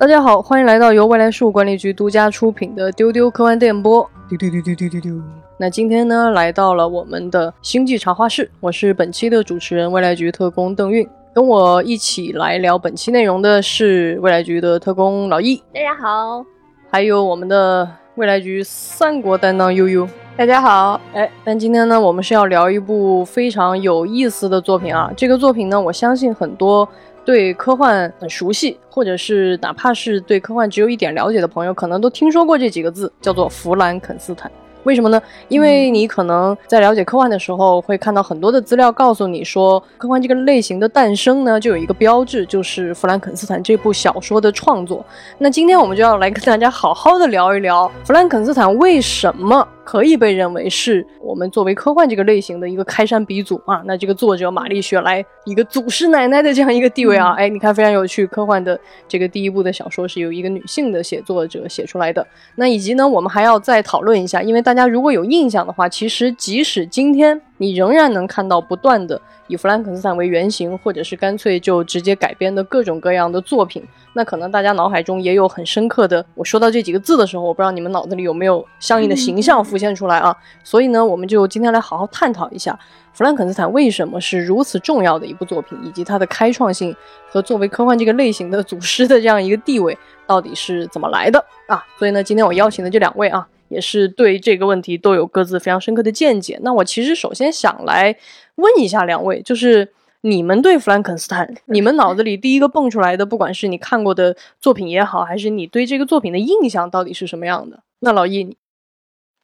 大家好，欢迎来到由未来事务管理局独家出品的丢丢科幻电波。丢丢丢丢丢丢丢。那今天呢，来到了我们的星际茶话室，我是本期的主持人，未来局特工邓运。跟我一起来聊本期内容的是未来局的特工老易，大家好，还有我们的未来局三国担当悠悠，大家好。哎，但今天呢，我们是要聊一部非常有意思的作品啊。这个作品呢，我相信很多。对科幻很熟悉，或者是哪怕是对科幻只有一点了解的朋友，可能都听说过这几个字，叫做弗兰肯斯坦。为什么呢？因为你可能在了解科幻的时候，会看到很多的资料告诉你说，科幻这个类型的诞生呢，就有一个标志，就是弗兰肯斯坦这部小说的创作。那今天我们就要来跟大家好好的聊一聊，弗兰肯斯坦为什么。可以被认为是我们作为科幻这个类型的一个开山鼻祖啊，那这个作者玛丽雪莱一个祖师奶奶的这样一个地位啊，哎，你看非常有趣，科幻的这个第一部的小说是由一个女性的写作者写出来的。那以及呢，我们还要再讨论一下，因为大家如果有印象的话，其实即使今天你仍然能看到不断的以弗兰肯斯坦为原型，或者是干脆就直接改编的各种各样的作品。那可能大家脑海中也有很深刻的，我说到这几个字的时候，我不知道你们脑子里有没有相应的形象浮现出来啊？所以呢，我们就今天来好好探讨一下弗兰肯斯坦为什么是如此重要的一部作品，以及它的开创性和作为科幻这个类型的 祖师的这样一个地位到底是怎么来的啊？所以呢，今天我邀请的这两位啊，也是对这个问题都有各自非常深刻的见解。那我其实首先想来问一下两位，就是。你们对弗兰肯斯坦，你们脑子里第一个蹦出来的，不管是你看过的作品也好，还是你对这个作品的印象到底是什么样的？那老易，你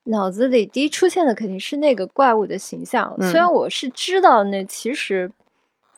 脑子里第一出现的肯定是那个怪物的形象。虽然我是知道，那其实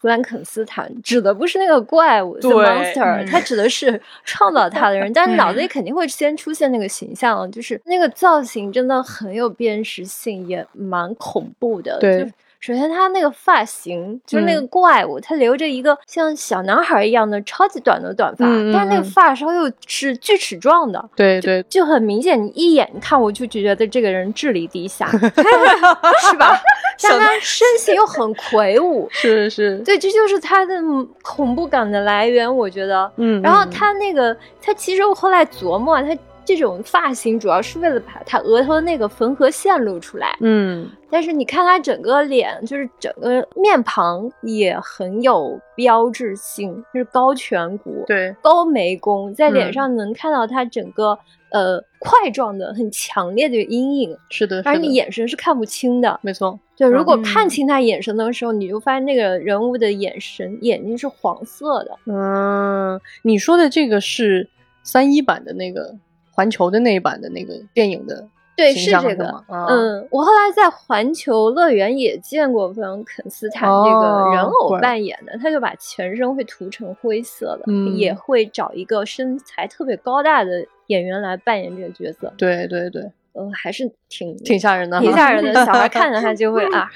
弗兰肯斯坦指的不是那个怪物，the monster，他指的是创造他的人。但是脑子里肯定会先出现那个形象，就是那个造型真的很有辨识性，也蛮恐怖的。对。首先，他那个发型就是那个怪物，他留着一个像小男孩一样的超级短的短发，但是那个发梢又是锯齿状的，对对，就很明显，你一眼看我就觉得这个人智力低下，是吧？但他身形又很魁梧，是是，对，这就是他的恐怖感的来源，我觉得。嗯，然后他那个，他其实我后来琢磨，他。这种发型主要是为了把他额头的那个缝合线露出来，嗯，但是你看他整个脸，就是整个面庞也很有标志性，就是高颧骨，对，高眉弓，在脸上能看到他整个呃块状的很强烈的阴影，是的，而你眼神是看不清的，没错，对，如果看清他眼神的时候，你就发现那个人物的眼神眼睛是黄色的，嗯，你说的这个是三一版的那个。环球的那一版的那个电影的对是这个嗯，我后来在环球乐园也见过弗兰肯斯坦这个人偶扮演的，他就把全身会涂成灰色的，也会找一个身材特别高大的演员来扮演这个角色。对对对。嗯，还是挺挺吓人的，挺吓人的。小孩看着他就会 啊，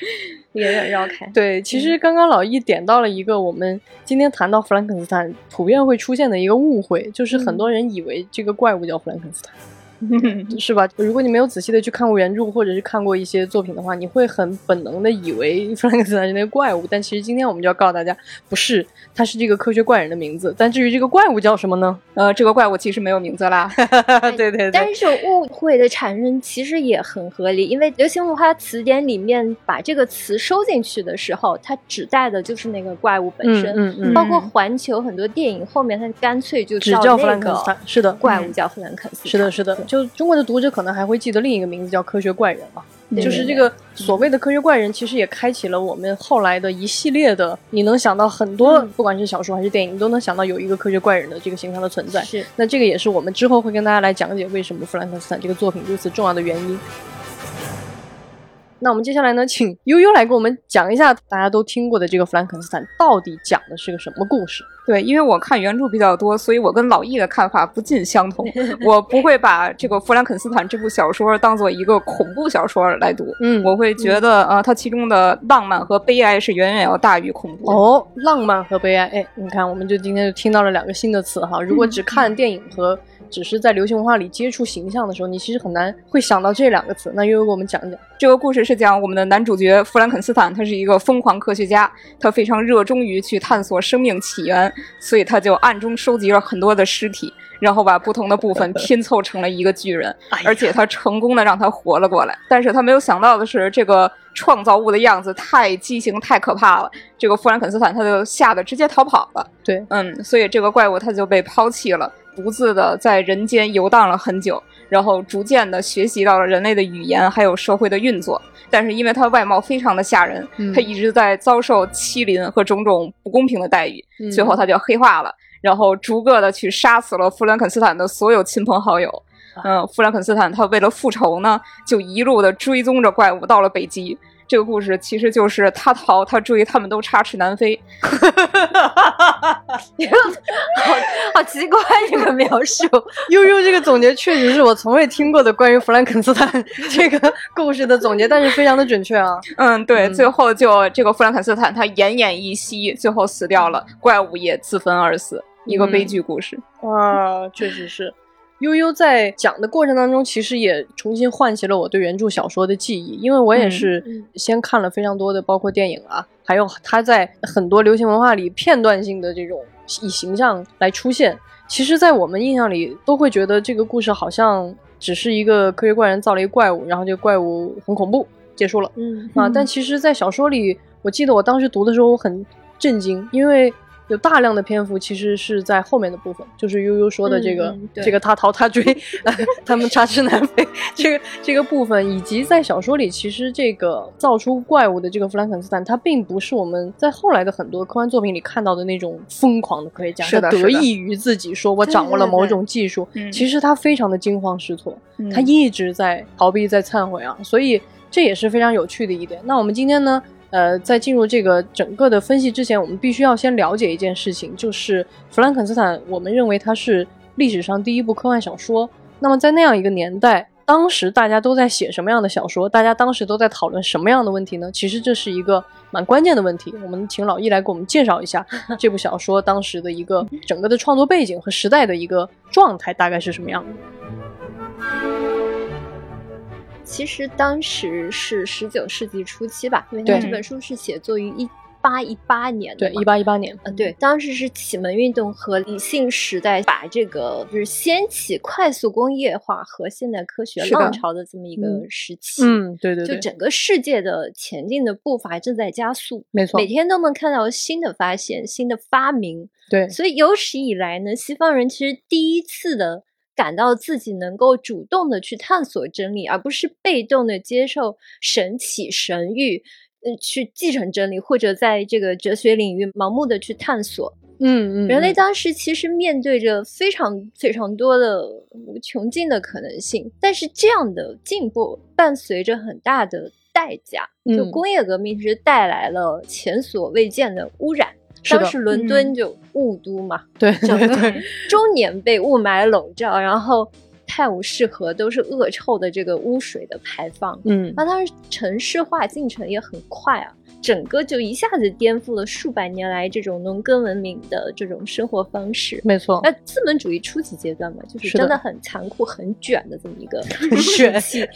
远远绕开。对，其实刚刚老易点到了一个我们今天谈到弗兰肯斯坦普遍会出现的一个误会，就是很多人以为这个怪物叫弗兰肯斯坦。是吧？如果你没有仔细的去看过原著，或者是看过一些作品的话，你会很本能的以为 弗兰克斯坦是那个怪物。但其实今天我们就要告诉大家，不是，他是这个科学怪人的名字。但至于这个怪物叫什么呢？呃，这个怪物其实没有名字啦。对对对。但是误会的产生其实也很合理，因为流行文化词典里面把这个词收进去的时候，它指代的就是那个怪物本身。嗯嗯。包括环球很多电影后面，它干脆就只叫弗兰肯斯坦。是的，怪物叫弗兰肯斯坦。是的，是的。就中国的读者可能还会记得另一个名字叫科学怪人嘛，就是这个所谓的科学怪人，其实也开启了我们后来的一系列的，你能想到很多，不管是小说还是电影，你都能想到有一个科学怪人的这个形象的存在。是，那这个也是我们之后会跟大家来讲解为什么弗兰肯斯坦这个作品如此重要的原因。那我们接下来呢，请悠悠来给我们讲一下大家都听过的这个弗兰肯斯坦到底讲的是个什么故事？对，因为我看原著比较多，所以我跟老易的看法不尽相同。我不会把这个弗兰肯斯坦这部小说当做一个恐怖小说来读，嗯，我会觉得呃，它其中的浪漫和悲哀是远远要大于恐怖。哦，浪漫和悲哀，哎，你看，我们就今天就听到了两个新的词哈。如果只 看电影和只是在流行文化里接触形象的时候，你其实很难会想到这两个词。那悠悠给我们讲讲，这个故事是讲我们的男主角弗兰肯斯坦，他是一个疯狂科学家，他非常热衷于去探索生命起源，所以他就暗中收集了很多的尸体。然后把不同的部分 拼凑成了一个巨人，而且他成功的让他活了过来。但是他没有想到的是，这个创造物的样子太畸形、太可怕了。这个富兰肯斯坦他就吓得直接逃跑了。对，嗯，所以这个怪物他就被抛弃了，独自的在人间游荡了很久，然后逐渐的学习到了人类的语言还有社会的运作。但是因为他外貌非常的吓人，他一直在遭受欺凌和种种不公平的待遇，最后他就黑化了。然后逐个的去杀死了弗兰肯斯坦的所有亲朋好友。嗯，弗兰肯斯坦他为了复仇呢，就一路的追踪着怪物到了北极。这个故事其实就是他逃他追，他们都插翅难飞。好好奇怪这个描述。悠悠这个总结确实是我从未听过的关于弗兰肯斯坦这个故事的总结，但是非常的准确啊。嗯，对，最后就这个弗兰肯斯坦他奄奄一息，最后死掉了，怪物也自焚而死。一个悲剧故事啊，确实是。悠悠在讲的过程当中，其实也重新唤起了我对原著小说的记忆，因为我也是先看了非常多的，包括电影啊，还有他在很多流行文化里片段性的这种以形象来出现。其实，在我们印象里，都会觉得这个故事好像只是一个科学怪人造了一个怪物，然后这个怪物很恐怖，结束了。嗯啊，但其实，在小说里，我记得我当时读的时候，我很震惊，因为。有大量的篇幅其实是在后面的部分，就是悠悠说的这个这个他逃他追，他们插翅难飞 这个这个部分，以及在小说里，其实这个造出怪物的这个弗兰肯斯坦，他并不是我们在后来的很多科幻作品里看到的那种疯狂的科学家，是得益于自己说我掌握了某种技术，其实他非常的惊慌失措，他一直在逃避在忏悔啊，所以这也是非常有趣的一点。那我们今天呢？呃，在进入这个整个的分析之前，我们必须要先了解一件事情，就是《弗兰肯斯坦》，我们认为它是历史上第一部科幻小说。那么在那样一个年代，当时大家都在写什么样的小说？大家当时都在讨论什么样的问题呢？其实这是一个蛮关键的问题。我们请老易来给我们介绍一下 这部小说当时的一个整个的创作背景和时代的一个状态大概是什么样的。其实当时是十九世纪初期吧，因为他这本书是写作于一八一八年的，对，一八一八年，嗯，对，当时是启蒙运动和理性时代把这个就是掀起快速工业化和现代科学浪潮的这么一个时期，嗯，对对对，就整个世界的前进的步伐正在加速，没错，每天都能看到新的发现、新的发明，对，所以有史以来呢，西方人其实第一次的。感到自己能够主动的去探索真理，而不是被动的接受神启神谕，呃，去继承真理，或者在这个哲学领域盲目的去探索。嗯嗯，人类当时其实面对着非常非常多的无穷尽的可能性，但是这样的进步伴随着很大的代价，就工业革命是带来了前所未见的污染。当时伦敦就雾都嘛，对，整个，终年被雾霾笼罩，然后泰晤士河都是恶臭的这个污水的排放，嗯，那当时城市化进程也很快啊。整个就一下子颠覆了数百年来这种农耕文明的这种生活方式。没错，那资本主义初级阶段嘛，就是真的很残酷、很卷的这么一个 时期。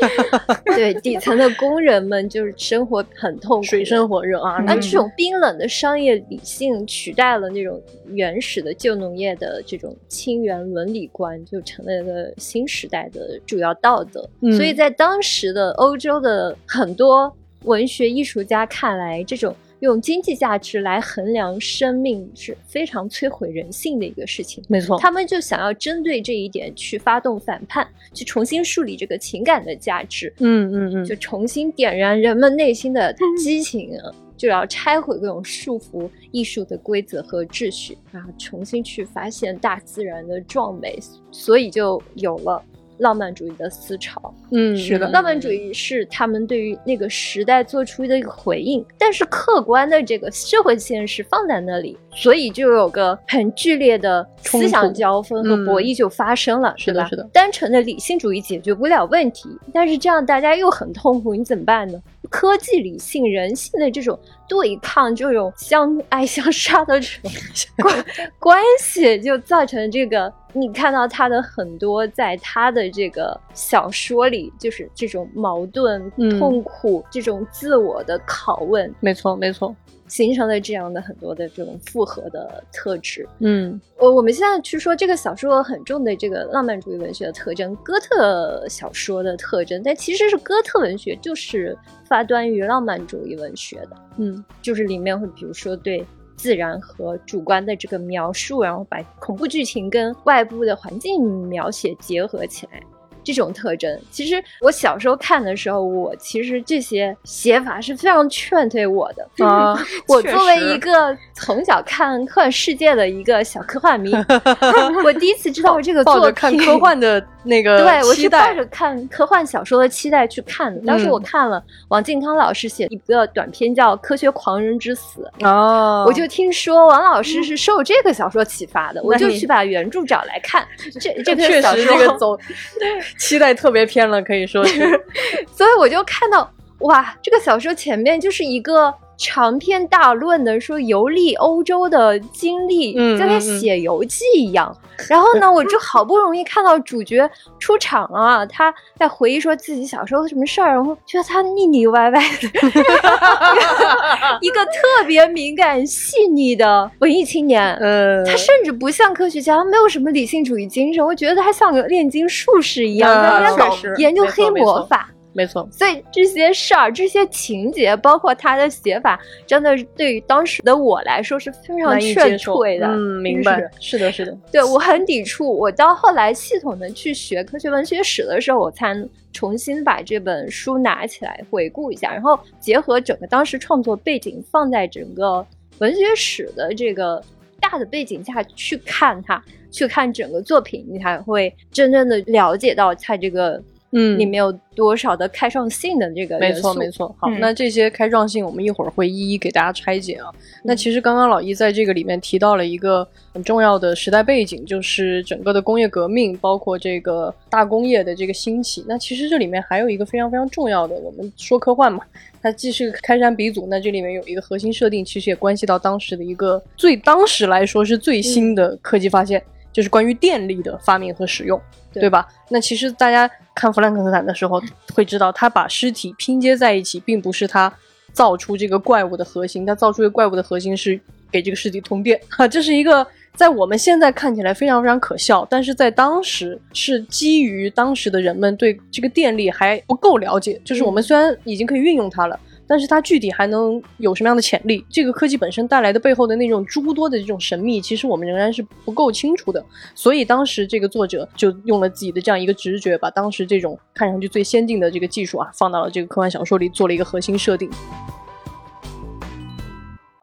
对，底层的工人们就是生活很痛苦，水深火热啊。那这种冰冷的商业理性取代了那种原始的旧农业的这种清源伦理观，就成了一个新时代的主要道德。所以在当时的欧洲的很多。文学艺术家看来，这种用经济价值来衡量生命是非常摧毁人性的一个事情。没错，他们就想要针对这一点去发动反叛，去重新树立这个情感的价值。嗯嗯嗯，就重新点燃人们内心的激情，就要拆毁各种束缚艺术的规则和秩序啊，重新去发现大自然的壮美。所以就有了。浪漫主义的思潮，嗯，是的，浪漫主义是他们对于那个时代做出的一个回应，但是客观的这个社会现实放在那里，所以就有个很剧烈的思想交锋和博弈就发生了，是吧，是的，单纯的理性主义解决不了问题，但是这样大家又很痛苦，你怎么办呢？科技、理性、人性的这种对抗，这种相爱相杀的这种 关关系，就造成这个。你看到他的很多，在他的这个小说里，就是这种矛盾、痛苦，这种自我的拷问。没错，没错。形成了这样的很多的这种复合的特质。嗯，我我们现在去说这个小说很重的这个浪漫主义文学的特征，哥特小说的特征，但其实是哥特文学就是发端于浪漫主义文学的。嗯，就是里面会比如说对自然和主观的这个描述，然后把恐怖剧情跟外部的环境描写结合起来。这种特征，其实我小时候看的时候，我其实这些写法是非常劝退我的。啊，我作为一个从小看科幻世界的一个小科幻迷，我第一次知道这个作品，看科幻的那个对，我是抱着看科幻小说的期待去看的。当时我看了王靖康老师写一个短篇叫《科学狂人之死》，哦，我就听说王老师是受这个小说启发的，我就去把原著找来看。这 这个小说这个 走。期待特别偏了，可以说是，所以我就看到哇，这个小说前面就是一个长篇大论的说游历欧洲的经历，就在写游记一样。然后呢，我就好不容易看到主角出场啊，他在回忆说自己小时候什么事儿，然后觉得他腻腻歪歪的，一个特别敏感细腻的文艺青年。嗯，他甚至不像科学家，他没有什么理性主义精神。我觉得他像个炼金术士一样，在那搞研究黑魔法。没错，所以这些事儿、这些情节，包括他的写法，真的对于当时的我来说是非常劝退的。嗯，明白，是的，是的，对我很抵触。我到后来系统的去学科学文学史的时候，我才重新把这本书拿起来回顾一下，然后结合整个当时创作背景，放在整个文学史的这个大的背景下去看它，去看整个作品，你才会真正的了解到它这个。嗯，里面有多少的开创性的这个没错，没错。好，那这些开创性，我们一会儿会一一给大家拆解啊。那其实刚刚老易在这个里面提到了一个很重要的时代背景，就是整个的工业革命，包括这个大工业的这个兴起。那其实这里面还有一个非常非常重要的，我们说科幻嘛，它既是开山鼻祖，那这里面有一个核心设定，其实也关系到当时的一个最当时来说是最新的科技发现，就是关于电力的发明和使用。对吧？那其实大家看弗兰肯斯坦的时候会知道，他把尸体拼接在一起，并不是他造出这个怪物的核心，他造出这个怪物的核心是给这个尸体通电。哈，这是一个在我们现在看起来非常非常可笑，但是在当时是基于当时的人们对这个电力还不够了解，就是我们虽然已经可以运用它了。但是它具体还能有什么样的潜力？这个科技本身带来的背后的那种诸多的这种神秘，其实我们仍然是不够清楚的。所以当时这个作者就用了自己的这样一个直觉，把当时这种看上去最先进的这个技术啊，放到了这个科幻小说里，做了一个核心设定。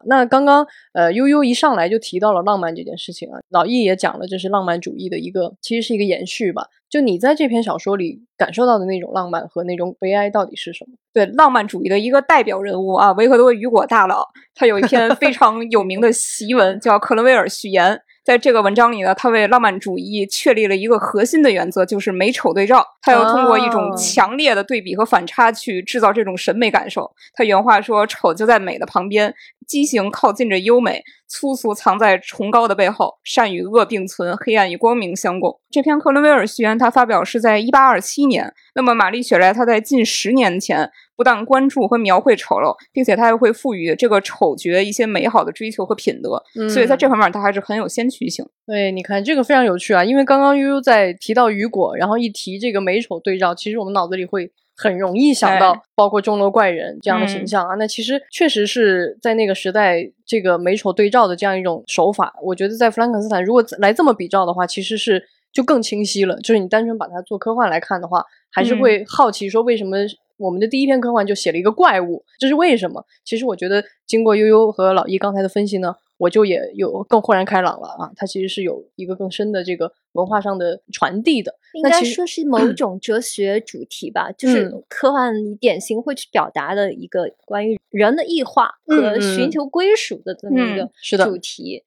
那刚刚呃悠悠一上来就提到了浪漫这件事情啊，老易也讲了，这是浪漫主义的一个，其实是一个延续吧。就你在这篇小说里感受到的那种浪漫和那种悲哀到底是什么？对，浪漫主义的一个代表人物啊，维克多·雨果大佬，他有一篇非常有名的檄文，叫《克伦威尔序言》。在这个文章里呢，他为浪漫主义确立了一个核心的原则，就是美丑对照。他要通过一种强烈的对比和反差去制造这种审美感受。他原话说：“丑就在美的旁边，畸形靠近着优美，粗俗藏在崇高的背后，善与恶并存，黑暗与光明相共。”这篇克伦威尔序言，他发表是在一八二七年。那么玛丽雪莱，她在近十年前。不但关注和描绘丑陋，并且他还会赋予这个丑角一些美好的追求和品德，所以在这方面他还是很有先驱性。对，你看这个非常有趣啊，因为刚刚悠悠在提到雨果，然后一提这个美丑对照，其实我们脑子里会很容易想到包括钟楼怪人这样的形象啊。那其实确实是在那个时代，这个美丑对照的这样一种手法，我觉得在弗兰肯斯坦如果来这么比照的话，其实是就更清晰了。就是你单纯把它做科幻来看的话，还是会好奇说为什么。我们的第一篇科幻就写了一个怪物，这是为什么？其实我觉得经过悠悠和老易刚才的分析呢，我就也有更豁然开朗了啊！它其实是有一个更深的这个文化上的传递的。应该说是某种哲学主题吧，就是科幻典型会去表达的一个关于人的异化和寻求归属的这么一个主题。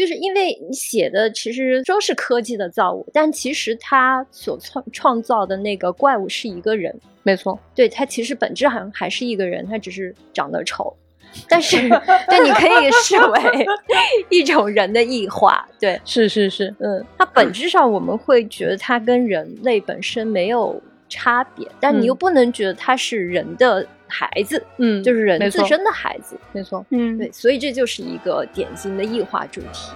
就是因为你写的其实都是科技的造物，但其实他所创创造的那个怪物是一个人，没错，对他其实本质好像还是一个人，他只是长得丑，但是但你可以视为 一种人的异化，对，是是是，嗯，它本质上我们会觉得它跟人类本身没有差别，但你又不能觉得它是人的。孩子，嗯，就是人自身的孩子，没错，嗯，对，所以这就是一个典型的异化主题。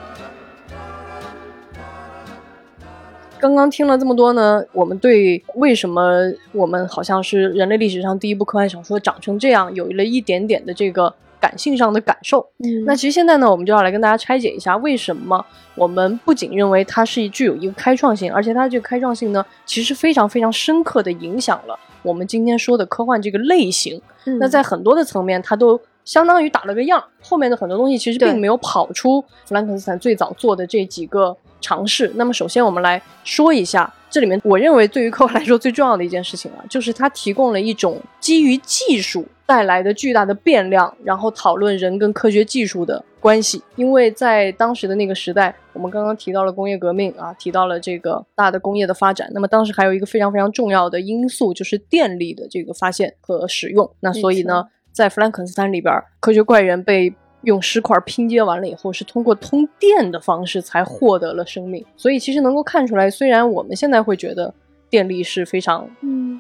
刚刚听了这么多呢，我们对为什么我们好像是人类历史上第一部科幻小说长成这样，有了一点点的这个感性上的感受。嗯，那其实现在呢，我们就要来跟大家拆解一下，为什么我们不仅认为它是具有一个开创性，而且它这个开创性呢，其实非常非常深刻的影响了我们今天说的科幻这个类型。那在很多的层面，它都相当于打了个样。后面的很多东西其实并没有跑出弗兰肯斯坦最早做的这几个。尝试。那么，首先我们来说一下这里面，我认为对于科幻来说最重要的一件事情啊，就是它提供了一种基于技术带来的巨大的变量，然后讨论人跟科学技术的关系。因为在当时的那个时代，我们刚刚提到了工业革命啊，提到了这个大的工业的发展。那么当时还有一个非常非常重要的因素，就是电力的这个发现和使用。那所以呢，在弗兰肯斯坦里边，科学怪人被。用石块拼接完了以后，是通过通电的方式才获得了生命。所以其实能够看出来，虽然我们现在会觉得电力是非常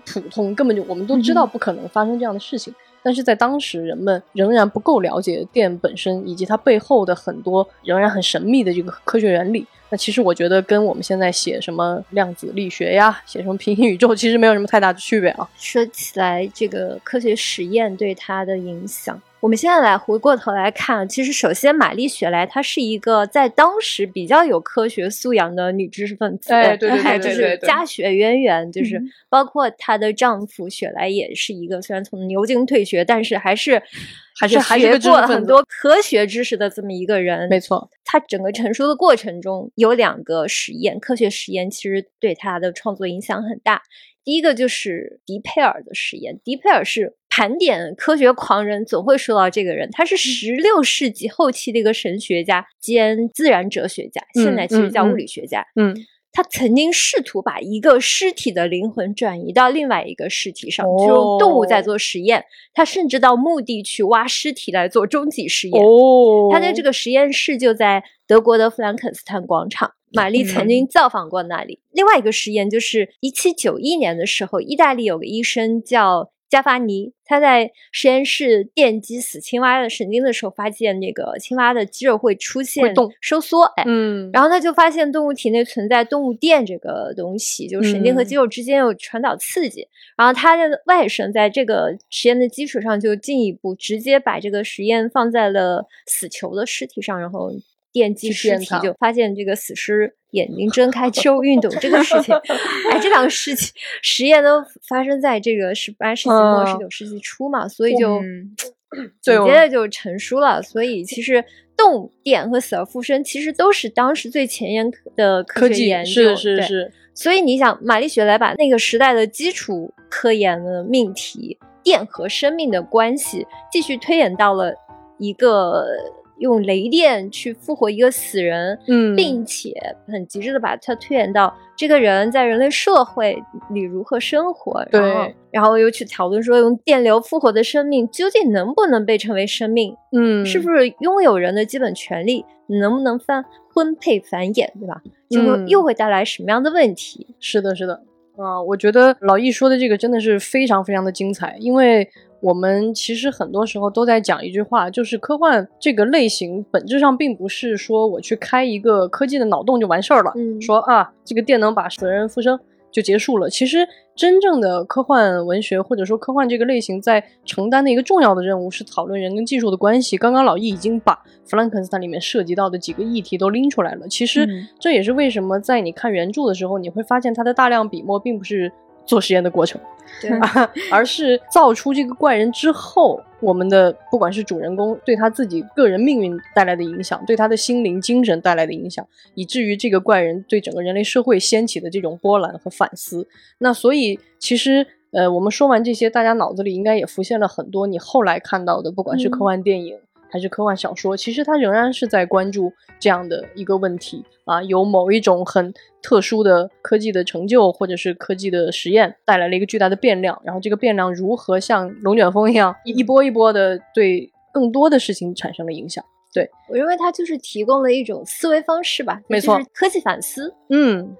普通，根本就我们都知道不可能发生这样的事情，但是在当时人们仍然不够了解电本身以及它背后的很多仍然很神秘的这个科学原理。那其实我觉得跟我们现在写什么量子力学呀，写什么平行宇宙，其实没有什么太大的区别啊。说起来，这个科学实验对它的影响。我们现在来回过头来看，其实首先玛丽雪莱她是一个在当时比较有科学素养的女知识分子，对对对，就是家学渊源，就是包括她的丈夫雪莱也是一个虽然从牛津退学，但是还是还是学过很多科学知识的这么一个人。没错，他整个成书的过程中有两个实验，科学实验其实对他的创作影响很大。第一个就是迪佩尔的实验，迪佩尔是。盘点科学狂人总会说到这个人，他是十六世纪后期的一个神学家兼自然哲学家，现在其实叫物理学家。嗯，他曾经试图把一个尸体的灵魂转移到另外一个尸体上，就用动物在做实验。他甚至到墓地去挖尸体来做终极实验。哦，他的这个实验室就在德国的弗兰肯斯坦广场，玛丽曾经造访过那里。另外一个实验就是一七九一年的时候，意大利有个医生叫。加法尼他在实验室电击死青蛙的神经的时候，发现那个青蛙的肌肉会出现收缩，哎，嗯，然后他就发现动物体内存在动物电这个东西，就神经和肌肉之间有传导刺激。然后他的外甥在这个实验的基础上，就进一步直接把这个实验放在了死囚的尸体上，然后。电击尸体就发现这个死尸眼睛睁开肌肉运动这个事情，哎，这两个事情实验都发生在这个十八世纪末十九世纪初嘛，所以就紧接着就成熟了。所以其实动电和死而复生其实都是当时最前沿的科技研究，是是是。所以你想，玛丽雪莱把那个时代的基础科研的命题电和生命的关系继续推演到了一个。用雷电去复活一个死人，嗯，并且很极致的把它推演到这个人在人类社会里如何生活，对，然后又去讨论说用电流复活的生命究竟能不能被称为生命，嗯，是不是拥有人的基本权利，能不能翻婚配繁衍，对吧？就会又会带来什么样的问题？是的，是的，啊，我觉得老易说的这个真的是非常非常的精彩，因为。我们其实很多时候都在讲一句话，就是科幻这个类型本质上并不是说我去开一个科技的脑洞就完事儿了，嗯说啊这个电能把死人复生就结束了。其实真正的科幻文学或者说科幻这个类型在承担的一个重要的任务是讨论人跟技术的关系。刚刚老易已经把弗兰肯斯坦里面涉及到的几个议题都拎出来了。其实这也是为什么在你看原著的时候，你会发现它的大量笔墨并不是。做实验的过程，对，而是造出这个怪人之后，我们的不管是主人公对他自己个人命运带来的影响，对他的心灵精神带来的影响，以至于这个怪人对整个人类社会掀起的这种波澜和反思。那所以，其实，呃，我们说完这些，大家脑子里应该也浮现了很多你后来看到的，不管是科幻电影。还是科幻小说，其实它仍然是在关注这样的一个问题啊，有某一种很特殊的科技的成就，或者是科技的实验带来了一个巨大的变量，然后这个变量如何像龙卷风一样一波一波的对更多的事情产生了影响？对我认为它就是提供了一种思维方式吧，没错，科技反思，嗯。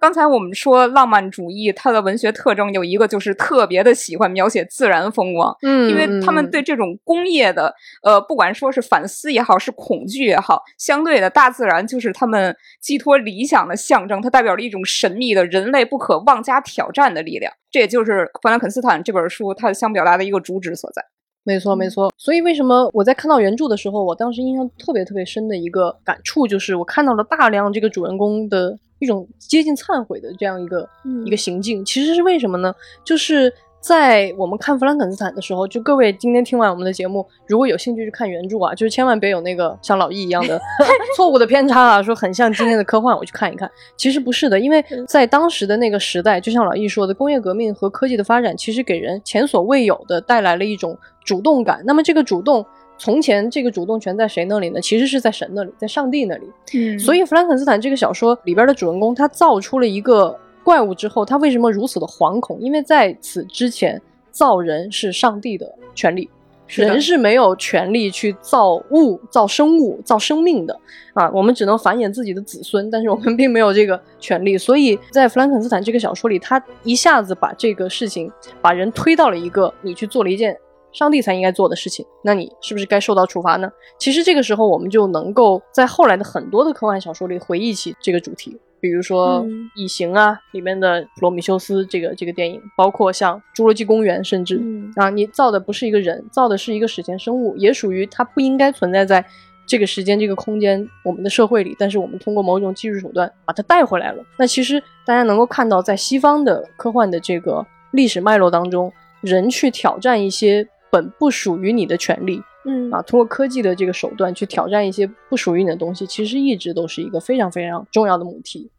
刚才我们说浪漫主义，它的文学特征有一个就是特别的喜欢描写自然风光，嗯，因为他们对这种工业的，呃，不管说是反思也好，是恐惧也好，相对的大自然就是他们寄托理想的象征，它代表了一种神秘的人类不可妄加挑战的力量，这也就是《弗兰肯斯坦》这本书它想表达的一个主旨所在。没错，没错。所以为什么我在看到原著的时候，我当时印象特别特别深的一个感触，就是我看到了大量这个主人公的。一种接近忏悔的这样一个一个行径，其实是为什么呢？就是在我们看《弗兰肯斯坦》的时候，就各位今天听完我们的节目，如果有兴趣去看原著啊，就是千万别有那个像老易一样的 错误的偏差啊，说很像今天的科幻，我去看一看。其实不是的，因为在当时的那个时代，就像老易说的，工业革命和科技的发展，其实给人前所未有的带来了一种主动感。那么这个主动。从前这个主动权在谁那里呢？其实是在神那里，在上帝那里。嗯，所以弗兰肯斯坦这个小说里边的主人公，他造出了一个怪物之后，他为什么如此的惶恐？因为在此之前，造人是上帝的权利，人是没有权利去造物、造生物、造生命的啊。我们只能繁衍自己的子孙，但是我们并没有这个权利。所以在弗兰肯斯坦这个小说里，他一下子把这个事情，把人推到了一个你去做了一件。上帝才应该做的事情，那你是不是该受到处罚呢？其实这个时候，我们就能够在后来的很多的科幻小说里回忆起这个主题，比如说《异形》啊里面的普罗米修斯这个这个电影，包括像《侏罗纪公园》，甚至啊，你造的不是一个人，造的是一个史前生物，也属于它不应该存在在这个时间、这个空间、我们的社会里，但是我们通过某种技术手段把它带回来了。那其实大家能够看到，在西方的科幻的这个历史脉络当中，人去挑战一些。本不属于你的权利，嗯啊，通过科技的这个手段去挑战一些不属于你的东西，其实一直都是一个非常非常重要的母题。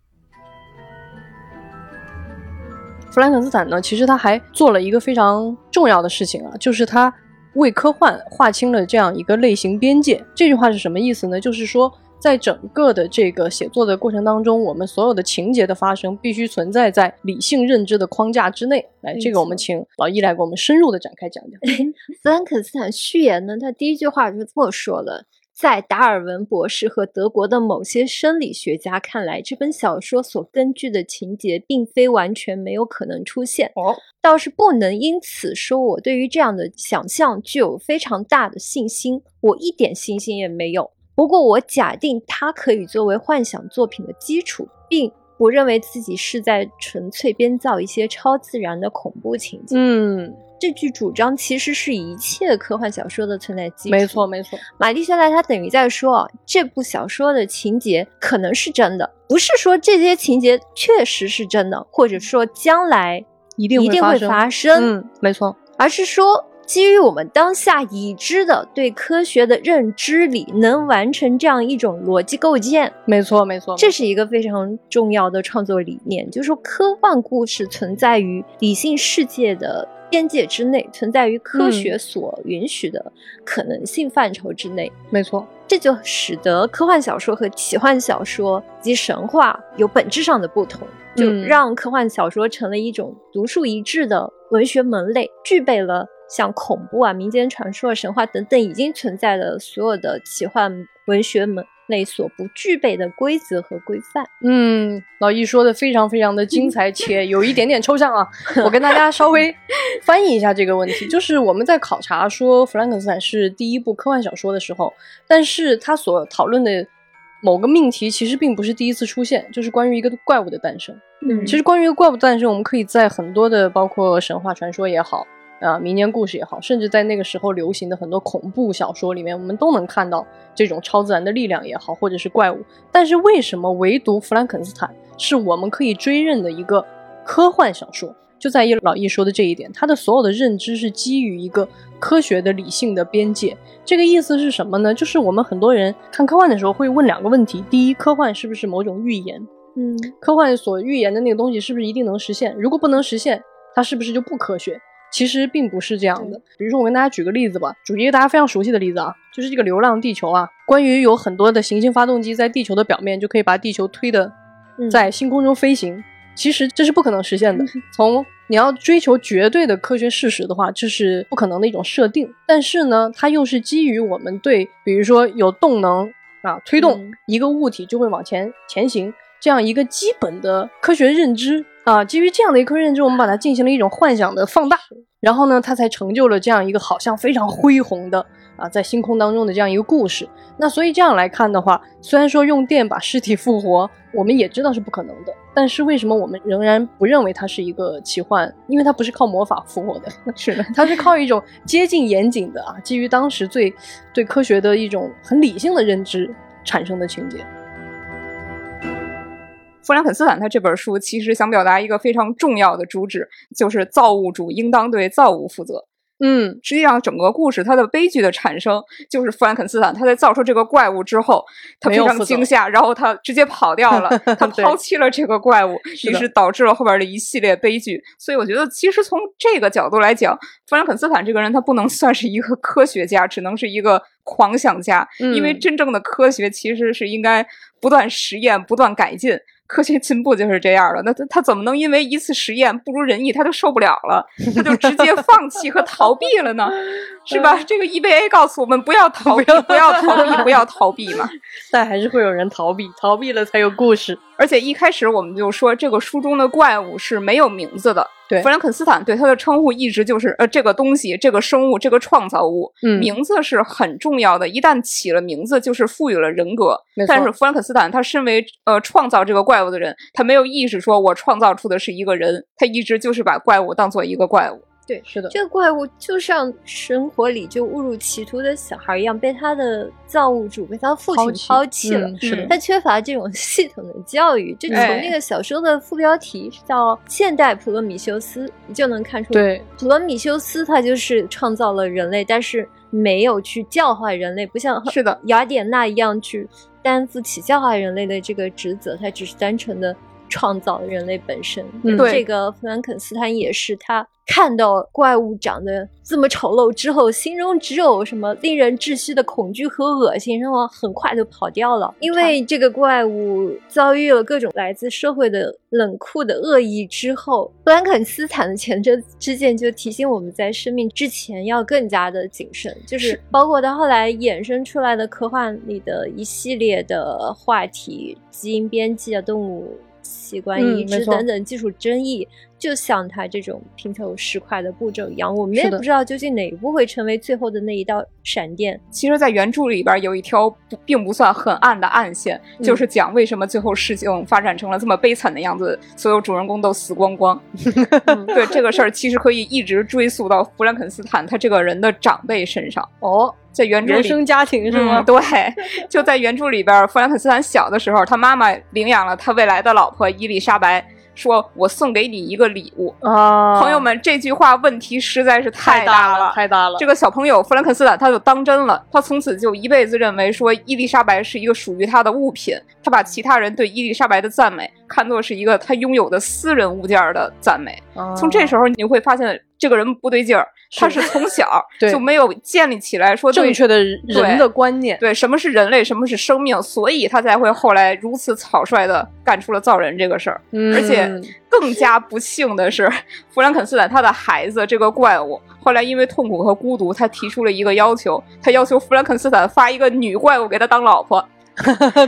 弗兰肯斯坦呢，其实他还做了一个非常重要的事情啊，就是他为科幻划清了这样一个类型边界。这句话是什么意思呢？就是说。在整个的这个写作的过程当中，我们所有的情节的发生必须存在在理性认知的框架之内。来，这个我们请老易来给我们深入的展开讲讲。弗兰肯斯坦序言呢，他第一句话就这么说了：在达尔文博士和德国的某些生理学家看来，这本小说所根据的情节并非完全没有可能出现。哦，倒是不能因此说我对于这样的想象具有非常大的信心。我一点信心也没有。不过，我假定它可以作为幻想作品的基础，并不认为自己是在纯粹编造一些超自然的恐怖情节。嗯，这句主张其实是一切科幻小说的存在基础。没错，没错。玛丽·肖莱他等于在说，这部小说的情节可能是真的，不是说这些情节确实是真的，或者说将来一定一定会发生。嗯，没错，而是说。基于我们当下已知的对科学的认知里，能完成这样一种逻辑构建。没错，没错，这是一个非常重要的创作理念，就是说科幻故事存在于理性世界的边界之内，存在于科学所允许的可能性范畴之内。没错，这就使得科幻小说和奇幻小说及神话有本质上的不同，就让科幻小说成了一种独树一帜的文学门类，具备了。像恐怖啊、民间传说、神话等等已经存在的所有的奇幻文学门类所不具备的规则和规范。嗯，老易说的非常非常的精彩，且 有一点点抽象啊。我跟大家稍微 翻译一下这个问题，就是我们在考察说《弗兰肯斯坦》是第一部科幻小说的时候，但是他所讨论的某个命题其实并不是第一次出现，就是关于一个怪物的诞生。嗯，其实关于一个怪物诞生，我们可以在很多的包括神话传说也好。啊，民间故事也好，甚至在那个时候流行的很多恐怖小说里面，我们都能看到这种超自然的力量也好，或者是怪物。但是为什么唯独《弗兰肯斯坦》是我们可以追认的一个科幻小说？就在于老易说的这一点，他的所有的认知是基于一个科学的理性的边界。这个意思是什么呢？就是我们很多人看科幻的时候会问两个问题：第一，科幻是不是某种预言？嗯，科幻所预言的那个东西是不是一定能实现？如果不能实现，它是不是就不科学？其实并不是这样的。比如说，我跟大家举个例子吧，举一个大家非常熟悉的例子啊，就是这个《流浪地球》啊。关于有很多的行星发动机在地球的表面就可以把地球推的在星空中飞行，其实这是不可能实现的。从你要追求绝对的科学事实的话，这是不可能的一种设定。但是呢，它又是基于我们对，比如说有动能啊，推动一个物体就会往前前行。这样一个基本的科学认知啊。基于这样的一颗认知，我们把它进行了一种幻想的放大，然后呢，它才成就了这样一个好像非常恢宏的。啊，在星空当中的这样一个故事，那所以这样来看的话，虽然说用电把尸体复活，我们也知道是不可能的，但是为什么我们仍然不认为它是一个奇幻？因为它不是靠魔法复活的，是的，它是靠一种接近严谨的啊，基于当时最对科学的一种很理性的认知产生的情节。弗兰肯斯坦他这本书其实想表达一个非常重要的主旨，就是造物主应当对造物负责。嗯，实际上整个故事它的悲剧的产生，就是弗兰肯斯坦他在造出这个怪物之后，他非常惊吓，然后他直接跑掉了，他抛弃了这个怪物，于是导致了后边的一系列悲剧。所以我觉得，其实从这个角度来讲，弗兰肯斯坦这个人他不能算是一个科学家，只能是一个狂想家，因为真正的科学其实是应该不断实验、不断改进。科学进步就是这样的，那他他怎么能因为一次实验不如人意，他就受不了了，他就直接放弃和逃避了呢？是吧？这个 EBA 告诉我们不要 逃避，不要逃避，不要逃避嘛。但还是会有人逃避，逃避了才有故事。而且一开始我们就说，这个书中的怪物是没有名字的。对，弗兰肯斯坦对他的称呼一直就是呃，这个东西，这个生物，这个创造物。嗯，名字是很重要的，一旦起了名字，就是赋予了人格。但是弗兰肯斯坦他身为呃创造这个怪物的人，他没有意识说我创造出的是一个人，他一直就是把怪物当做一个怪物。对，是的，这个怪物就像生活里就误入歧途的小孩一样，被他的造物主、被他父亲抛弃了。是的，他缺乏这种 系统的教育。就从那个小说的副标题叫《现代普罗米修斯》，你就能看出，对，普罗米修斯他就是创造了人类，但是没有去教化人类，不像是的雅典娜一样去担负起教化人类的这个职责，他只是单纯的。创造人类本身，对这个弗兰肯斯坦也是他看到怪物长得这么丑陋之后，心中只有什么令人窒息的恐惧和恶心，然后很快就跑掉了。因为这个怪物遭遇了各种来自社会的冷酷的恶意之后，弗兰肯斯坦的前车之鉴就提醒我们在生命之前要更加的谨慎，就是包括他后来衍生出来的科幻里的一系列的话题，基因编辑啊，动物。器官移植等等技术争议，就像它这种拼凑石块的步骤一样，我们也不知道究竟哪一步会成为最后的那一道闪电。其实，在原著里边有一条并不算很暗的暗线，就是讲为什么最后事情发展成了这么悲惨的样子，所有主人公都死光光。对这个事儿，其实可以一直追溯到弗兰肯斯坦他这个人的长辈身上。哦。在原著里，原生家庭是吗？对，就在原著里边，弗兰肯斯坦小的时候，他妈妈领养了他未来的老婆伊丽莎白，说：“我送给你一个礼物。”啊，朋友们，这句话问题实在是太大了，太大了。这个小朋友弗兰肯斯坦他就当真了，他从此就一辈子认为说伊丽莎白是一个属于他的物品，他把其他人对伊丽莎白的赞美看作是一个他拥有的私人物件的赞美。从这时候你会发现这个人不对劲儿。他是从小 就没有建立起来说正确的人的观念，对什么是人类，什么是生命，所以他才会后来如此草率的干出了造人这个事儿。而且更加不幸的是，弗兰肯斯坦他的孩子这个怪物，后来因为痛苦和孤独，他提出了一个要求，他要求弗兰肯斯坦发一个女怪物给他当老婆。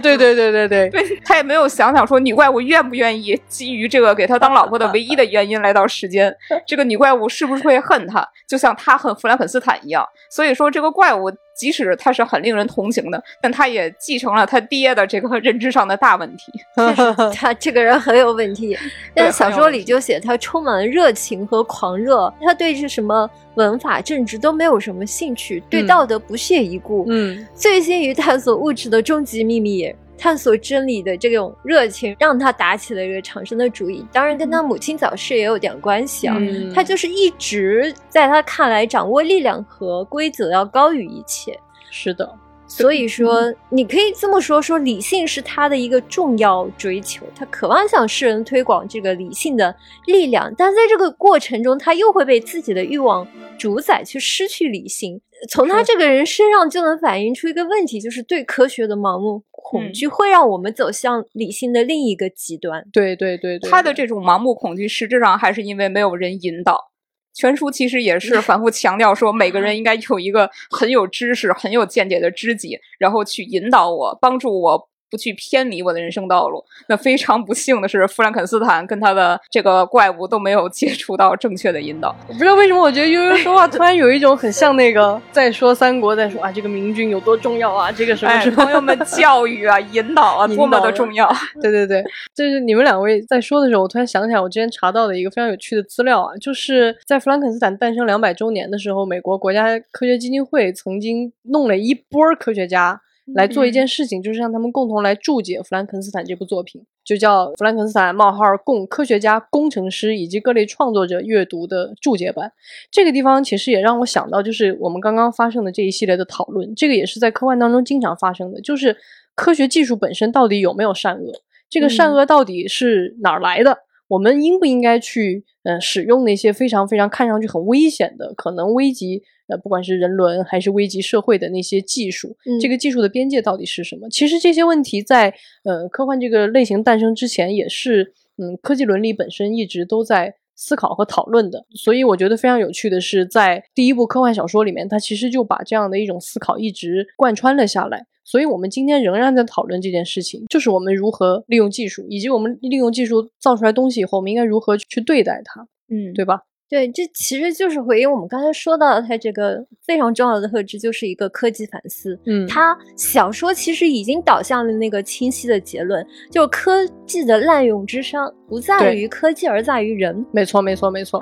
对对对对对，对他也没有想想说女怪物愿不愿意基于这个给他当老婆的唯一的原因来到世间，这个女怪物是不是会恨他，就像他恨弗兰肯斯坦一样。所以说这个怪物。即使他是很令人同情的，但他也继承了他爹的这个认知上的大问题。他这个人很有问题，但小说里就写他充满了热情和狂热，他对这什么文法、政治都没有什么兴趣，对道德不屑一顾。嗯，醉心于探索物质的终极秘密。探索真理的这种热情，让他打起了这个长生的主意。当然，跟他母亲早逝也有点关系啊。他就是一直在他看来，掌握力量和规则要高于一切。是的，所以说，你可以这么说：说理性是他的一个重要追求，他渴望向世人推广这个理性的力量。但在这个过程中，他又会被自己的欲望主宰，去失去理性。从他这个人身上就能反映出一个问题，就是对科学的盲目恐惧会让我们走向理性的另一个极端。对对对对，他的这种盲目恐惧实质上还是因为没有人引导。全书其实也是反复强调说，每个人应该有一个很有知识、很有见解的知己，然后去引导我、帮助我不去偏离我的人生道路。那非常不幸的是，弗兰肯斯坦跟他的这个怪物都没有接触到正确的引导。我不知道为什么，我觉得悠悠说话突然有一种很像那个在说三国，在说啊这个明君有多重要啊，这个什么什么朋友们 教育啊、引导啊，多么的重要。对对对，就是你们两位在说的时候，我突然想起来，我之前查到的一个非常有趣的资料啊，就是在弗兰肯斯坦诞生两百周年的时候，美国国家科学基金会曾经弄了一波科学家。来做一件事情，就是让他们共同来注解《弗兰肯斯坦》这部作品，就叫《弗兰肯斯坦：冒号供科学家、工程师以及各类创作者阅读的注解版》。这个地方其实也让我想到，就是我们刚刚发生的这一系列的讨论，这个也是在科幻当中经常发生的，就是科学技术本身到底有没有善恶？这个善恶到底是哪儿来的？我们应不应该去呃使用那些非常非常看上去很危险的、可能危及？呃，不管是人伦还是危及社会的那些技术，这个技术的边界到底是什么？其实这些问题在呃科幻这个类型诞生之前，也是嗯科技伦理本身一直都在思考和讨论的。所以我觉得非常有趣的是，在第一部科幻小说里面，它其实就把这样的一种思考一直贯穿了下来。所以我们今天仍然在讨论这件事情，就是我们如何利用技术，以及我们利用技术造出来东西以后，我们应该如何去对待它，嗯，对吧？对，这其实就是回应我们刚才说到的，它这个非常重要的特质就是一个科技反思。嗯，它小说其实已经导向了那个清晰的结论，就是科技的滥用之伤不在于科技，而在于人。没错，没错，没错。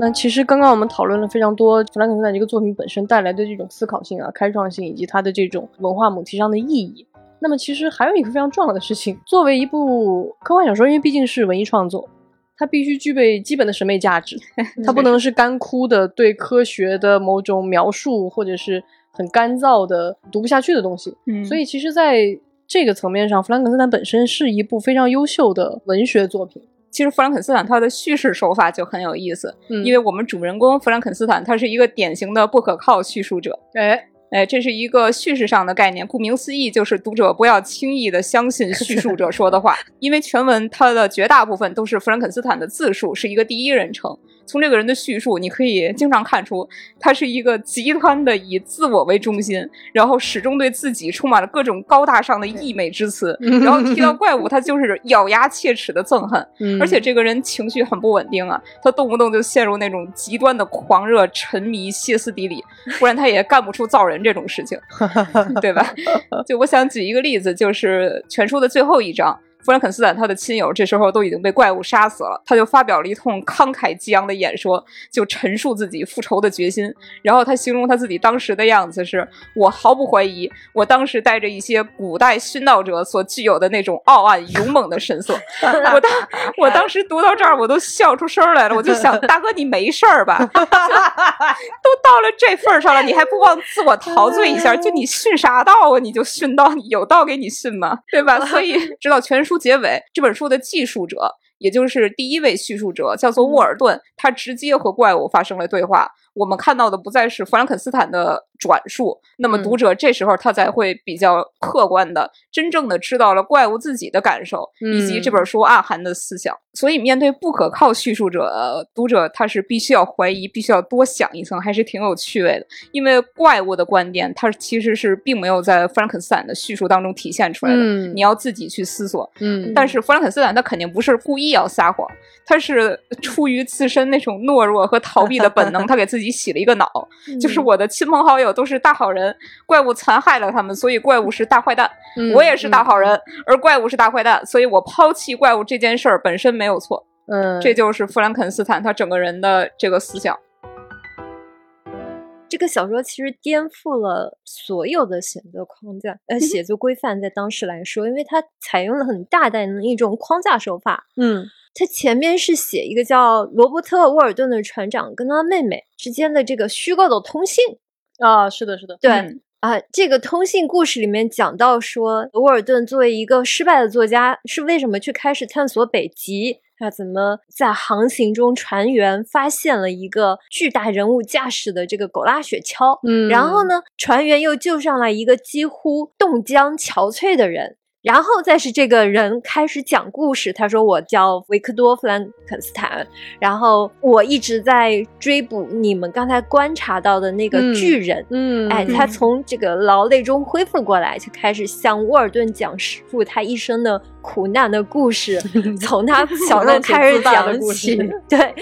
那其实刚刚我们讨论了非常多弗兰肯斯坦这个作品本身带来的这种思考性啊、开创性，以及它的这种文化母题上的意义。那么其实还有一个非常重要的事情，作为一部科幻小说，因为毕竟是文艺创作。它必须具备基本的审美价值，它不能是干枯的对科学的某种描述，或者是很干燥的读不下去的东西。嗯，所以其实在这个层面上，弗兰肯斯坦本身是一部非常优秀的文学作品。其实弗兰肯斯坦他的叙事手法就很有意思，因为我们主人公弗兰肯斯坦他是一个典型的不可靠叙述者。哎。哎，这是一个叙事上的概念，顾名思义，就是读者不要轻易的相信叙述者说的话，因为全文它的绝大部分都是弗兰肯斯坦的自述，是一个第一人称。从这个人的叙述，你可以经常看出，他是一个极端的以自我为中心，然后始终对自己充满了各种高大上的溢美之词。然后提到怪物，他就是咬牙切齿的憎恨。而且这个人情绪很不稳定啊，他动不动就陷入那种极端的狂热、沉迷、歇斯底里，不然他也干不出造人这种事情，对吧？就我想举一个例子，就是全书的最后一章。弗兰肯斯坦他的亲友这时候都已经被怪物杀死了，他就发表了一通慷慨激昂的演说，就陈述自己复仇的决心。然后他形容他自己当时的样子是：我毫不怀疑，我当时带着一些古代殉道者所具有的那种傲岸勇猛的神色。我当我当时读到这儿，我都笑出声来了。我就想，大哥你没事儿吧？都到了这份上了，你还不忘自我陶醉一下？就你殉啥道啊？你就殉道，有道给你殉吗？对吧？所以直到全。书结尾，这本书的记述者，也就是第一位叙述者，叫做沃尔顿，他直接和怪物发生了对话。我们看到的不再是弗兰肯斯坦的转述，那么读者这时候他才会比较客观的、真正的知道了怪物自己的感受以及这本书暗含的思想。所以，面对不可靠叙述者，读者他是必须要怀疑，必须要多想一层，还是挺有趣味的。因为怪物的观点，它其实是并没有在弗兰肯斯坦的叙述当中体现出来的，你要自己去思索。嗯，但是弗兰肯斯坦他肯定不是故意要撒谎，他是出于自身那种懦弱和逃避的本能，他给自己。洗了一个脑，就是我的亲朋好友都是大好人，怪物残害了他们，所以怪物是大坏蛋。我也是大好人，而怪物是大坏蛋，所以我抛弃怪物这件事儿本身没有错。嗯，这就是弗兰肯斯坦他整个人的这个思想。这个小说其实颠覆了所有的写作框架，呃，写 作规范，在当时来说，因为它采用了很大胆的一种框架手法。嗯。它前面是写一个叫罗伯特·沃尔顿的船长跟他妹妹之间的这个虚构的通信啊，是的，是的，对啊，这个通信故事里面讲到说，沃尔顿作为一个失败的作家，是为什么去开始探索北极？他怎么在航行中，船员发现了一个巨大人物驾驶的这个狗拉雪橇？嗯，然后呢，船员又救上来一个几乎冻僵憔悴的人。然后再是这个人开始讲故事，他说我叫维克多·弗兰肯斯坦，然后我一直在追捕你们刚才观察到的那个巨人，嗯，哎，他从这个劳累中恢复过来，就开始向沃尔顿讲述他一生的苦难的故事，从他小时候开始讲起，对，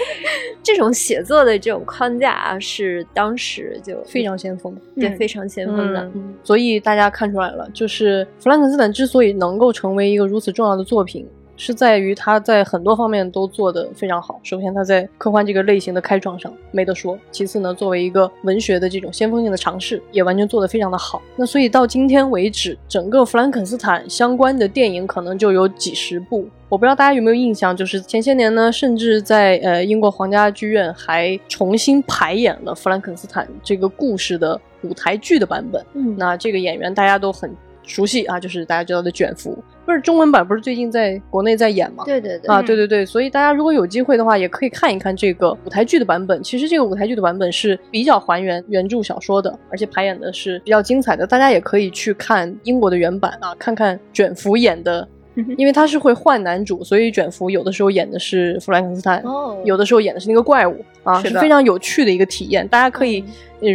这种写作的这种框架是当时就非常先锋，对，非常先锋的，所以大家看出来了，就是弗兰肯斯坦之所以。能够成为一个如此重要的作品，是在于它在很多方面都做得非常好。首先，它在科幻这个类型的开创上没得说；其次呢，作为一个文学的这种先锋性的尝试，也完全做得非常的好。那所以到今天为止，整个弗兰肯斯坦相关的电影可能就有几十部。我不知道大家有没有印象，就是前些年呢，甚至在呃英国皇家剧院还重新排演了弗兰肯斯坦这个故事的舞台剧的版本。嗯，那这个演员大家都很。熟悉啊，就是大家知道的卷福，不是中文版，不是最近在国内在演吗？对对对，啊，对对对，所以大家如果有机会的话，也可以看一看这个舞台剧的版本。其实这个舞台剧的版本是比较还原原著小说的，而且排演的是比较精彩的。大家也可以去看英国的原版啊，看看卷福演的，因为他是会换男主，所以卷福有的时候演的是弗兰肯斯坦，有的时候演的是那个怪物啊，是非常有趣的一个体验。大家可以，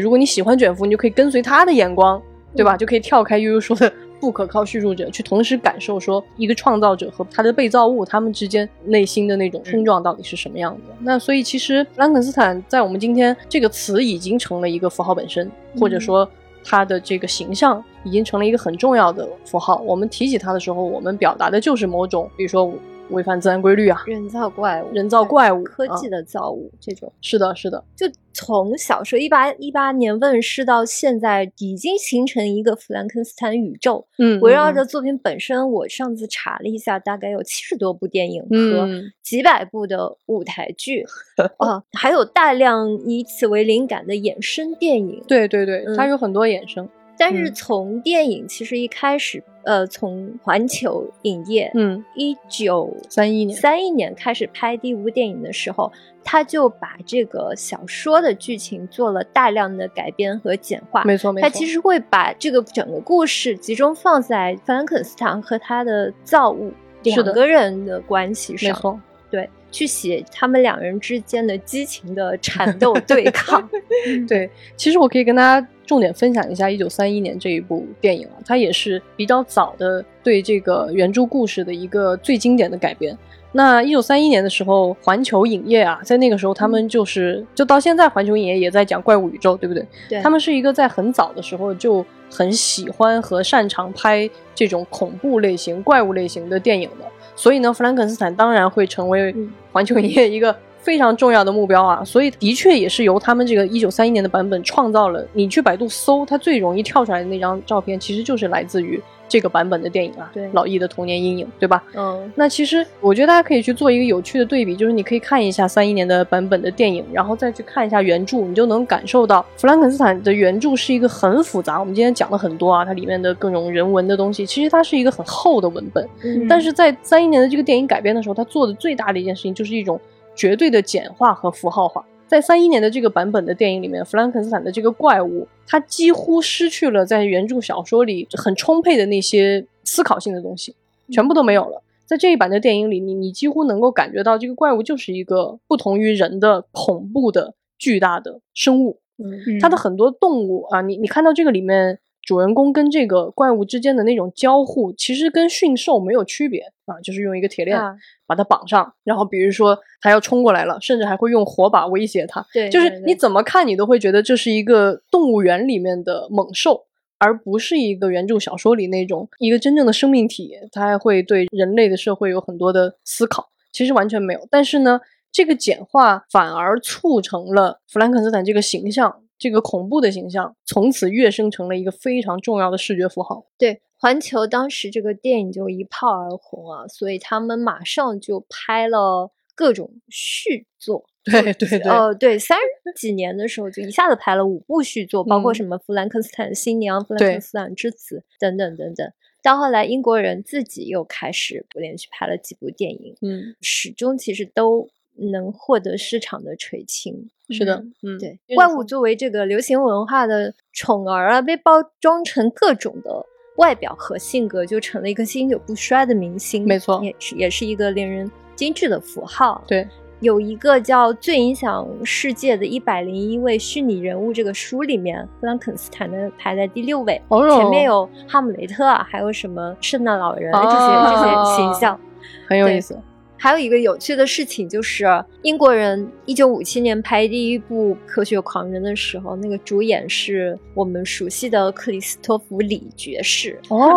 如果你喜欢卷福，你就可以跟随他的眼光。对吧？就可以跳开悠悠说的不可靠叙述者，去同时感受说一个创造者和他的被造物他们之间内心的那种冲撞到底是什么样的。那所以其实兰肯斯坦在我们今天这个词已经成了一个符号本身，或者说他的这个形象已经成了一个很重要的符号。我们提起他的时候，我们表达的就是某种，比如说。违反自然规律啊！人造怪物，人造怪物，科技的造物，这种是的，是的。就从小说一八一八年问世到现在，已经形成一个弗兰肯斯坦宇宙。嗯，围绕着作品本身，我上次查了一下，大概有七十多部电影和几百部的舞台剧，啊，还有大量以此为灵感的衍生电影。对对对，它有很多衍生。但是从电影其实一开始，呃，从环球影业，嗯，一九三一年三一年开始拍第五部电影的时候，他就把这个小说的剧情做了大量的改编和简化。没错，没错。他其实会把这个整个故事集中放在弗兰肯斯坦和他的造物两个人的关系上。没错，对，去写他们两人之间的激情的缠斗对抗。对，其实我可以跟大家。重点分享一下一九三一年这一部电影啊，它也是比较早的对这个原著故事的一个最经典的改编。那一九三一年的时候，环球影业啊，在那个时候他们就是就到现在，环球影业也在讲怪物宇宙，对不对？对。他们是一个在很早的时候就很喜欢和擅长拍这种恐怖类型、怪物类型的电影的，所以呢，弗兰肯斯坦当然会成为环球影业一个。非常重要的目标啊，所以的确也是由他们这个一九三一年的版本创造了。你去百度搜，它最容易跳出来的那张照片，其实就是来自于这个版本的电影啊。对，老易的童年阴影，对吧？嗯。那其实我觉得大家可以去做一个有趣的对比，就是你可以看一下三一年的版本的电影，然后再去看一下原著，你就能感受到弗兰肯斯坦的原著是一个很复杂。我们今天讲了很多啊，它里面的各种人文的东西，其实它是一个很厚的文本。嗯。但是在三一年的这个电影改编的时候，它做的最大的一件事情就是一种。绝对的简化和符号化，在三一年的这个版本的电影里面，弗兰肯斯坦的这个怪物，它几乎失去了在原著小说里很充沛的那些思考性的东西，全部都没有了。在这一版的电影里，你你几乎能够感觉到这个怪物就是一个不同于人的恐怖的巨大的生物。嗯，它的很多动物啊，你你看到这个里面。主人公跟这个怪物之间的那种交互，其实跟驯兽没有区别啊，就是用一个铁链把它绑上，然后比如说它要冲过来了，甚至还会用火把威胁它。对，就是你怎么看你都会觉得这是一个动物园里面的猛兽，而不是一个原著小说里那种一个真正的生命体，它还会对人类的社会有很多的思考。其实完全没有，但是呢，这个简化反而促成了弗兰肯斯坦这个形象。这个恐怖的形象从此跃升成了一个非常重要的视觉符号。对，环球当时这个电影就一炮而红啊，所以他们马上就拍了各种续作。对对对，哦对，三十几年的时候就一下子拍了五部续作，包括什么《弗兰肯斯坦新娘》《弗兰肯斯坦之子》等等等等。到后来，英国人自己又开始连续拍了几部电影，嗯，始终其实都。能获得市场的垂青，是的，嗯，对，怪物作为这个流行文化的宠儿啊，被包装成各种的外表和性格就成了一个经久不衰的明星。没错，也是也是一个令人精致的符号。对。有一个叫《最影响世界的一百零一位虚拟人物》这个书里面，弗兰肯斯坦的排在第六位，哦前面有哈姆雷特啊，还有什么圣诞老人这些这些形象，很有意思。还有一个有趣的事情就是，英国人一九五七年拍第一部《科学狂人》的时候，那个主演是我们熟悉的克里斯托弗·李爵士。哦，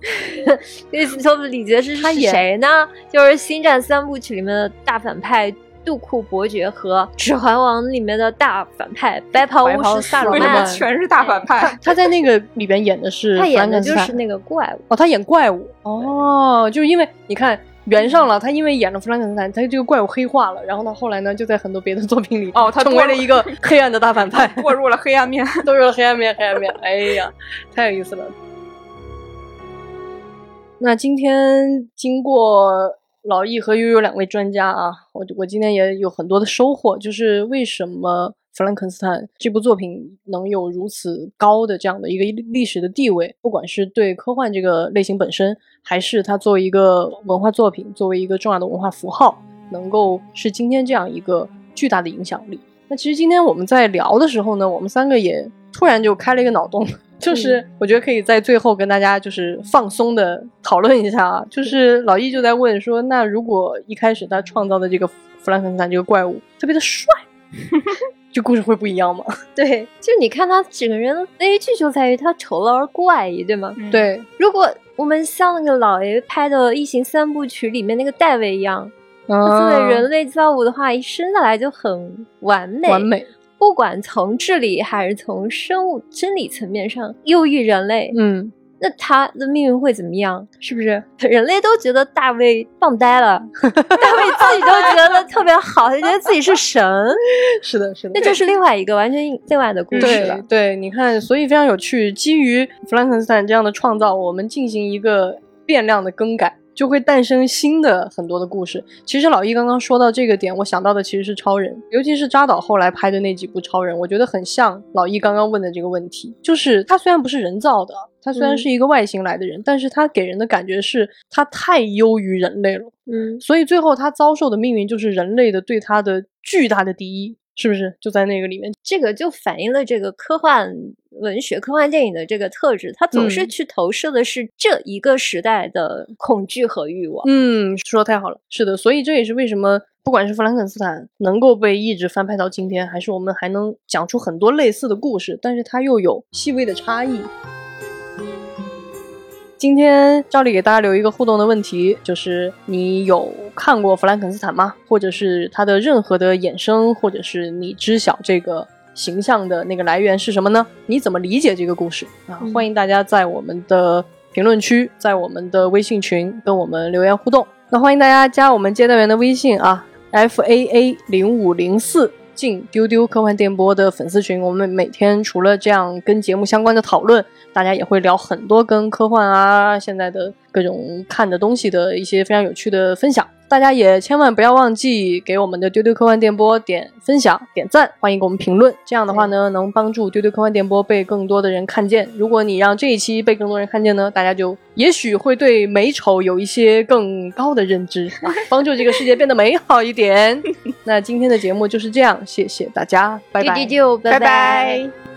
克里斯托弗·李爵士是谁呢？就是《星战》三部曲里面的大反派杜库伯爵和《指环王》里面的大反派白袍巫师萨鲁曼。全是大反派？他在那个里边演的是？他演的就是那个怪物。哦，他演怪物。哦，就是因为你看。圆上了，他因为演了弗兰肯斯坦，他这个怪物黑化了，然后呢，后来呢，就在很多别的作品里，哦，他成为了一个 黑暗的大反派，堕入了黑暗面，堕入了黑暗面，黑暗面，哎呀，太有意思了。那今天经过老易和悠悠两位专家啊，我我今天也有很多的收获，就是为什么。弗兰肯斯坦这部作品能有如此高的这样的一个历史的地位，不管是对科幻这个类型本身，还是它作为一个文化作品，作为一个重要的文化符号，能够是今天这样一个巨大的影响力。那其实今天我们在聊的时候呢，我们三个也突然就开了一个脑洞，就是我觉得可以在最后跟大家就是放松的讨论一下啊，就是老易就在问说，那如果一开始他创造的这个弗兰肯斯坦这个怪物特别的帅。这故事会不一样吗？对，就你看他整个人的悲剧就在于他丑陋而怪异，对吗？对，如果我们像那个老爷拍的《异形三部曲》里面那个戴维一样，他作为人类造物的话，一生下来就很完美，完美，不管从智力还是从生物真理层面上优于人类。嗯。那他的命运会怎么样？是不是人类都觉得大卫棒呆了？大卫自己都觉得特别好，他觉得自己是神。是的，是的，那就是另外一个完全另外的故事了。对，你看，所以非常有趣。基于弗兰肯斯坦这样的创造，我们进行一个变量的更改。就会诞生新的很多的故事。其实老易刚刚说到这个点，我想到的其实是超人，尤其是扎导后来拍的那几部超人，我觉得很像老易刚刚问的这个问题。就是他虽然不是人造的，他虽然是一个外星来的人，但是他给人的感觉是他太优于人类了。嗯，所以最后他遭受的命运就是人类的对他的巨大的敌意。是不是就在那个里面？这个就反映了这个科幻文学、科幻电影的这个特质，它总是去投射的是这一个时代的恐惧和欲望。嗯，说的太好了。是的，所以这也是为什么，不管是弗兰肯斯坦能够被一直翻拍到今天，还是我们还能讲出很多类似的故事，但是它又有细微的差异。今天照例给大家留一个互动的问题，就是你有看过《弗兰肯斯坦》吗？或者是它的任何的衍生，或者是你知晓这个形象的那个来源是什么呢？你怎么理解这个故事啊？欢迎大家在我们的评论区，在我们的微信群跟我们留言互动。那欢迎大家加我们接待员的微信啊，f a a 零五零四。进丢丢科幻电波的粉丝群，我们每天除了这样跟节目相关的讨论，大家也会聊很多跟科幻啊、现在的各种看的东西的一些非常有趣的分享。大家也千万不要忘记给我们的丢丢科幻电波点分享、点赞，欢迎给我们评论。这样的话呢，能帮助丢丢科幻电波被更多的人看见。如果你让这一期被更多人看见呢，大家就也许会对美丑有一些更高的认知，帮助这个世界变得美好一点。那今天的节目就是这样，谢谢大家，拜拜，拜拜。